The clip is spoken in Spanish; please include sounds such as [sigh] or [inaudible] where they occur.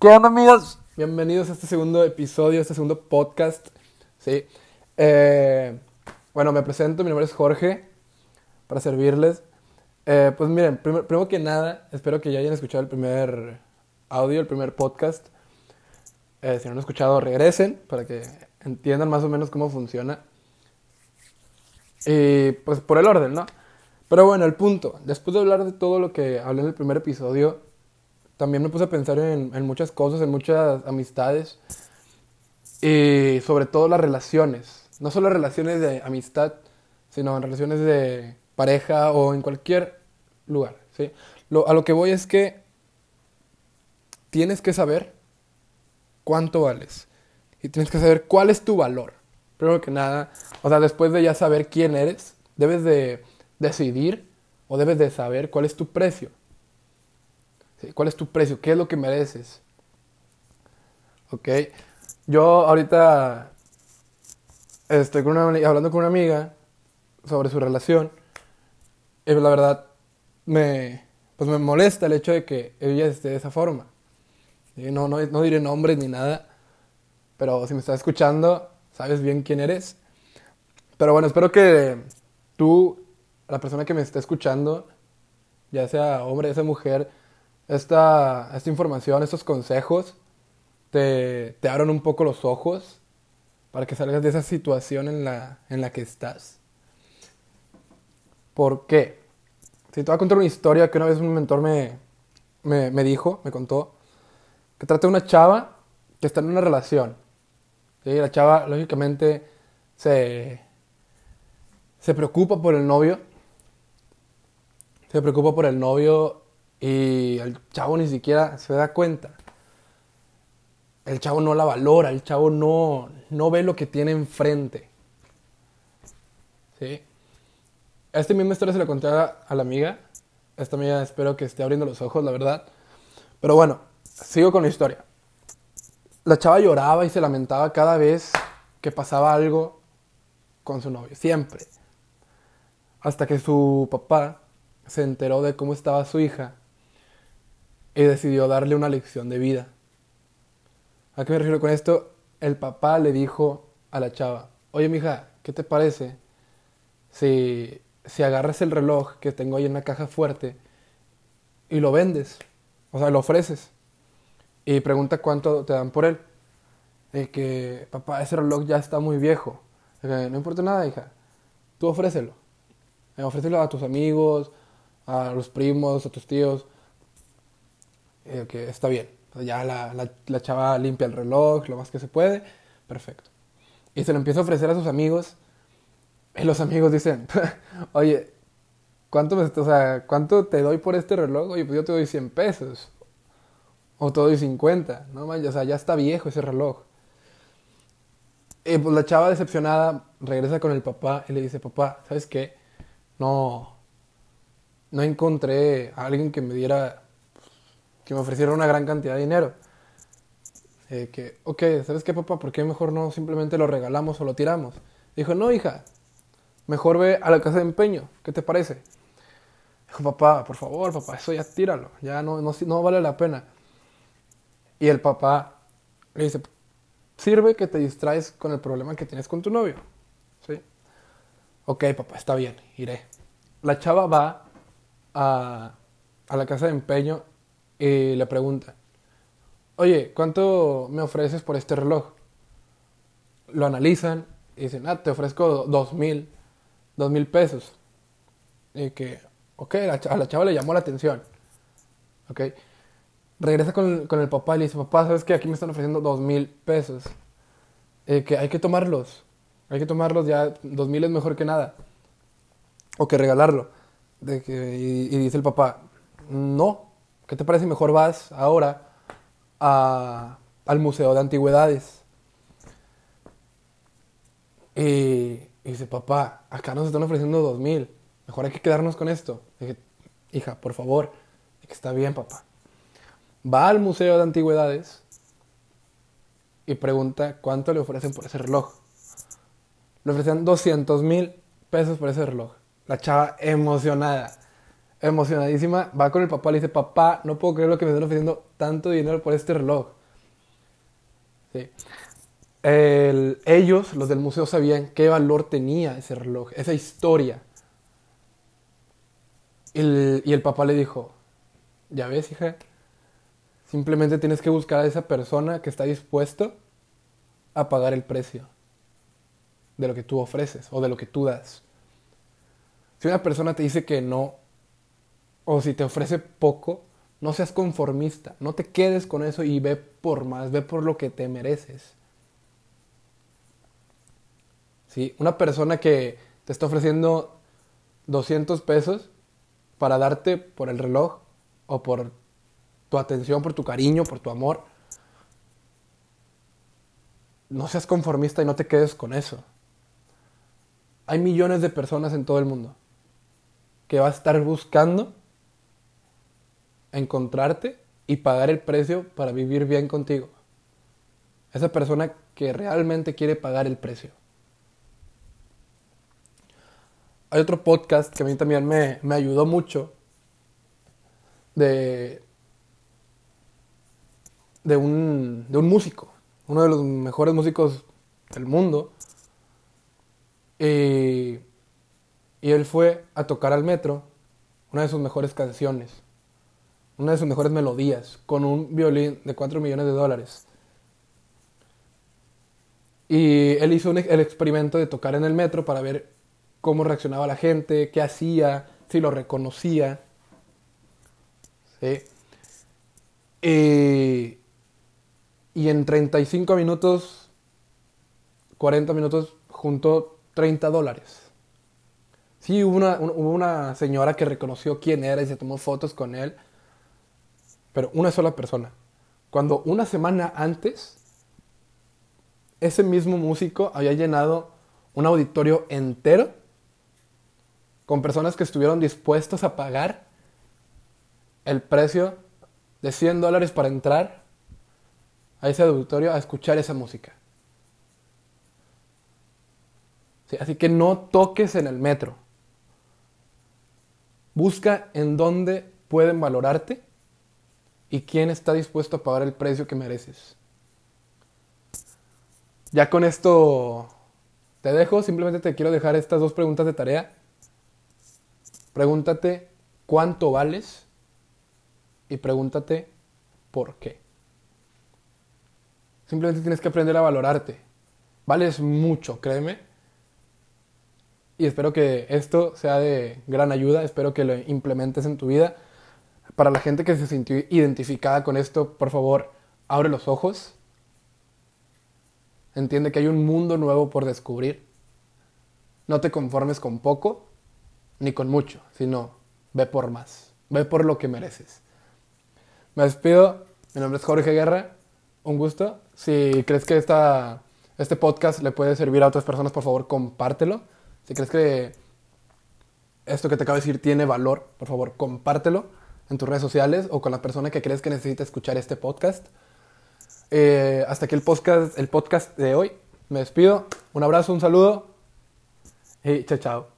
¿Qué onda, amigos? Bienvenidos a este segundo episodio, este segundo podcast. Sí. Eh, bueno, me presento, mi nombre es Jorge, para servirles. Eh, pues miren, primero, primero que nada, espero que ya hayan escuchado el primer audio, el primer podcast. Eh, si no lo han escuchado, regresen para que entiendan más o menos cómo funciona. Y pues por el orden, ¿no? Pero bueno, el punto. Después de hablar de todo lo que hablé en el primer episodio, también me puse a pensar en, muchas cosas, en muchas amistades. Y sobre todo las relaciones. No solo relaciones de amistad, sino en relaciones de pareja o en cualquier lugar. ¿sí? Lo, a lo que voy es que tienes que saber cuánto vales. Y tienes que saber cuál es tu valor. Primero que nada, o sea, después de ya saber quién eres, debes de decidir o debes de saber cuál es tu precio. ¿Cuál es tu precio? ¿Qué es lo que mereces? ¿Ok? Yo ahorita estoy con una, hablando con una amiga sobre su relación. Y la verdad, me, pues me molesta el hecho de que ella esté de esa forma. No, no, no diré nombres ni nada, pero si me estás escuchando, sabes bien quién eres. Pero bueno, espero que tú, la persona que me esté escuchando, ya sea hombre, ya sea mujer, esta, esta información, estos consejos, te, te abran un poco los ojos para que salgas de esa situación en la, en la que estás. ¿Por qué? Si te voy a contar una historia que una vez un mentor me, me, me dijo, me contó, que trata de una chava que está en una relación. ¿sí? La chava, lógicamente, se, se preocupa por el novio. Se preocupa por el novio y el chavo ni siquiera se da cuenta. El chavo no la valora, el chavo no, no ve lo que tiene enfrente. ¿Sí? Esta misma historia se la conté a la amiga. Esta amiga espero que esté abriendo los ojos, la verdad. Pero bueno, sigo con la historia. La chava lloraba y se lamentaba cada vez que pasaba algo con su novio, siempre. Hasta que su papá se enteró de cómo estaba su hija y decidió darle una lección de vida. ¿A qué me refiero con esto? El papá le dijo a la chava, oye mija, ¿qué te parece si, si agarras el reloj que tengo ahí en la caja fuerte y lo vendes? O sea, lo ofreces. Y pregunta cuánto te dan por él. De que, papá, ese reloj ya está muy viejo. Que, no importa nada, hija. Tú ofrécelo. Eh, ofrécelo a tus amigos, a los primos, a tus tíos. Eh, que está bien. Ya la, la, chava limpia el reloj lo más que se puede. Perfecto. Y se lo empieza a ofrecer a sus amigos. Y los amigos dicen, [laughs] oye, ¿cuánto, o sea, ¿cuánto te doy por este reloj? Oye, pues yo te doy 100 pesos. O te doy 50. No o sea, ya está viejo ese reloj. Y pues la chava decepcionada regresa con el papá y le dice, papá, ¿sabes qué? No, no encontré a alguien que me diera que me ofreciera una gran cantidad de dinero. Eh, que, ok, ¿sabes qué, papá? ¿Por qué mejor no simplemente lo regalamos o lo tiramos? Dijo, no, hija, mejor ve a la casa de empeño. ¿Qué te parece? Dijo, papá, por favor, papá, eso ya tíralo. Ya no, no, no vale la pena. Y el papá le dice, sirve que te distraes con el problema que tienes con tu novio. ¿Sí? Ok, papá, está bien, iré. La chava va a, a la casa de empeño y le pregunta, oye, ¿cuánto me ofreces por este reloj? Lo analizan y dicen, ah, te ofrezco dos mil, dos mil pesos. Y que, ok, a la chava le llamó la atención. Ok. Regresa con, con el papá y le dice, papá, ¿sabes qué? Aquí me están ofreciendo dos mil pesos. Eh, que hay que tomarlos. Hay que tomarlos ya. Dos mil es mejor que nada. O que regalarlo. De que, y dice el papá, no, ¿Qué te parece mejor vas ahora al Museo de Antigüedades? Y, dice, papá, acá nos están ofreciendo dos mil. Mejor hay que quedarnos con esto. Dije, hija, por favor. Dije, está bien, papá. Va al Museo de Antigüedades y pregunta cuánto le ofrecen por ese reloj. Le ofrecen 200 mil pesos por ese reloj. La chava emocionada emocionadísima, va con el papá, le dice, papá, no puedo creer lo que me están ofreciendo tanto dinero por este reloj. Ellos, los del museo, sabían qué valor tenía ese reloj, esa historia. y el papá le dijo, ya ves, hija, simplemente tienes que buscar a esa persona que está dispuesto a pagar el precio de lo que tú ofreces o de lo que tú das. Si una persona te dice que no, o si te ofrece poco, no seas conformista, no te quedes con eso y ve por más, ve por lo que te mereces. ¿Sí? Una persona que te está ofreciendo 200 pesos para darte por el reloj o por tu atención, por tu cariño, por tu amor, no seas conformista y no te quedes con eso. Hay millones de personas en todo el mundo que va a estar buscando encontrarte y pagar el precio para vivir bien contigo. Esa persona que realmente quiere pagar el precio. Hay otro podcast que a mí también me, me ayudó mucho de, de, un, de un músico, uno de los mejores músicos del mundo. Y y él fue a tocar al metro una de sus mejores canciones, una de sus mejores melodías, con un violín de 4 millones de dólares. Y él hizo el experimento de tocar en el metro para ver cómo reaccionaba la gente, qué hacía, si lo reconocía. ¿Sí? Y, y en 35 minutos, 40 minutos, juntó 30 dólares. Sí, hubo una, una señora que reconoció quién era y se tomó fotos con él, pero una sola persona. Cuando una semana antes, ese mismo músico había llenado un auditorio entero con personas que estuvieron dispuestos a pagar el precio de 100 dólares para entrar a ese auditorio a escuchar esa música. así que no toques en el metro. Busca en dónde pueden valorarte y quién está dispuesto a pagar el precio que mereces. Ya con esto te dejo, simplemente te quiero dejar estas dos preguntas de tarea. Pregúntate cuánto vales y pregúntate por qué. Simplemente tienes que aprender a valorarte. Vales mucho, créeme y espero que esto sea de gran ayuda, espero que lo implementes en tu vida. Para la gente que se sintió identificada con esto, por favor, abre los ojos. Entiende que hay un mundo nuevo por descubrir. No te conformes con poco ni con mucho, sino ve por más. Ve por lo que mereces. Me despido. Mi nombre es Jorge Guerra. Un gusto. Si crees que esta, este podcast le puede servir a otras personas, por favor, compártelo. Si crees que esto que te acabo de decir tiene valor, por favor, compártelo en tus redes sociales o con la persona que crees que necesita escuchar este podcast. Eh, hasta aquí el podcast, el podcast de hoy. Me despido. Un abrazo, un saludo y chao, chao.